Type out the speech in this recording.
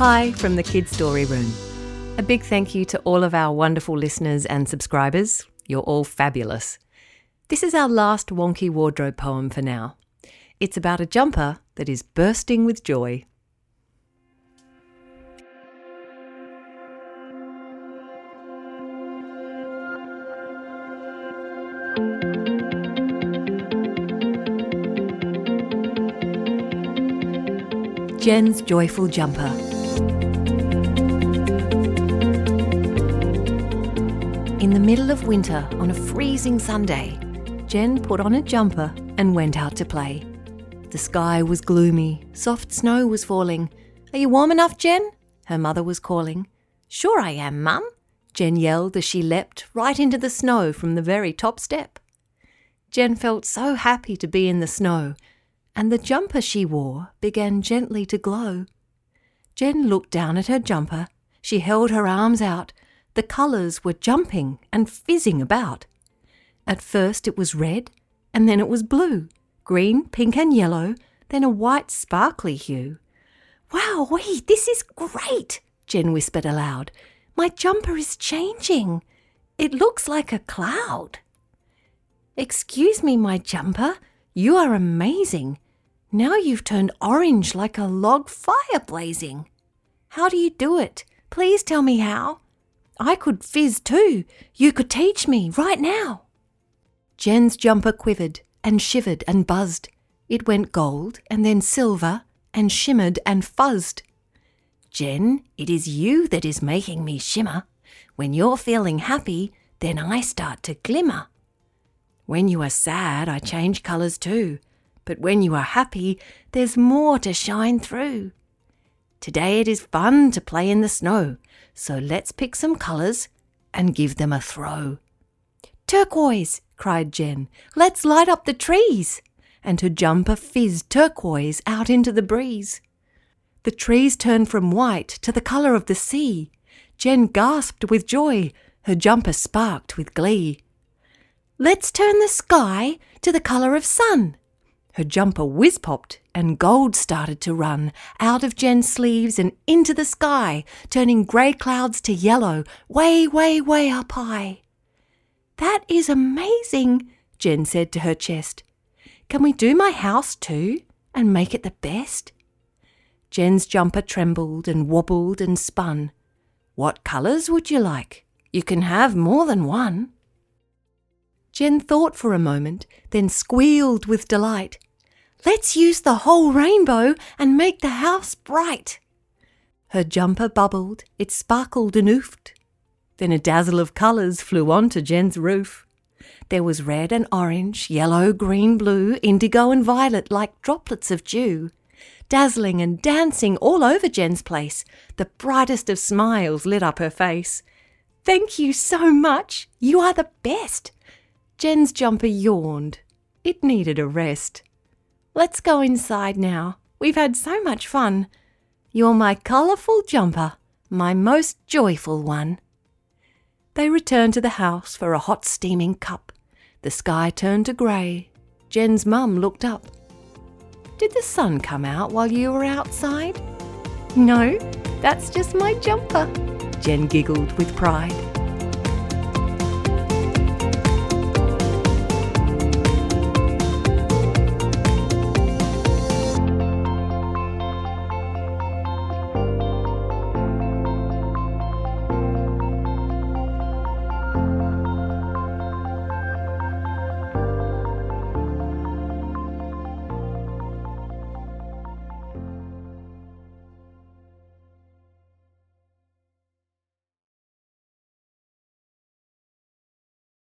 Hi from the Kid Story Room. A big thank you to all of our wonderful listeners and subscribers. You're all fabulous. This is our last wonky wardrobe poem for now. It's about a jumper that is bursting with joy. Jen's Joyful Jumper. In the middle of winter, on a freezing Sunday, Jen put on a jumper and went out to play. The sky was gloomy, soft snow was falling. Are you warm enough, Jen? Her mother was calling. Sure I am, Mum, Jen yelled as she leapt right into the snow from the very top step. Jen felt so happy to be in the snow and the jumper she wore began gently to glow. Jen looked down at her jumper. She held her arms out. The colours were jumping and fizzing about. At first it was red, and then it was blue, green, pink, and yellow, then a white sparkly hue. Wow, wee, this is great, Jen whispered aloud. My jumper is changing. It looks like a cloud. Excuse me, my jumper, you are amazing. Now you've turned orange like a log fire blazing. How do you do it? Please tell me how. I could fizz too. You could teach me right now. Jen's jumper quivered and shivered and buzzed. It went gold and then silver and shimmered and fuzzed. Jen, it is you that is making me shimmer. When you're feeling happy, then I start to glimmer. When you are sad, I change colours too. But when you are happy, there's more to shine through. Today it is fun to play in the snow, so let's pick some colours and give them a throw. Turquoise, cried Jen, let's light up the trees. And her jumper fizzed turquoise out into the breeze. The trees turned from white to the colour of the sea. Jen gasped with joy, her jumper sparked with glee. Let's turn the sky to the colour of sun. Her jumper whiz popped and gold started to run out of Jen's sleeves and into the sky, turning grey clouds to yellow, way, way, way up high. That is amazing, Jen said to her chest. Can we do my house too and make it the best? Jen's jumper trembled and wobbled and spun. What colours would you like? You can have more than one. Jen thought for a moment, then squealed with delight. Let's use the whole rainbow and make the house bright. Her jumper bubbled, it sparkled and oofed. Then a dazzle of colours flew onto Jen's roof. There was red and orange, yellow, green, blue, indigo and violet like droplets of dew. Dazzling and dancing all over Jen's place, the brightest of smiles lit up her face. Thank you so much. You are the best. Jen's jumper yawned. It needed a rest. Let's go inside now. We've had so much fun. You're my colourful jumper, my most joyful one. They returned to the house for a hot steaming cup. The sky turned to grey. Jen's mum looked up. Did the sun come out while you were outside? No, that's just my jumper. Jen giggled with pride.